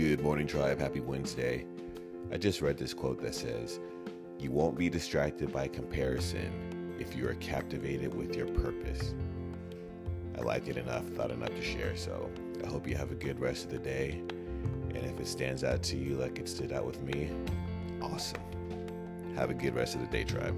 Good morning, tribe. Happy Wednesday. I just read this quote that says, You won't be distracted by comparison if you are captivated with your purpose. I liked it enough, thought enough to share, so I hope you have a good rest of the day. And if it stands out to you like it stood out with me, awesome. Have a good rest of the day, tribe.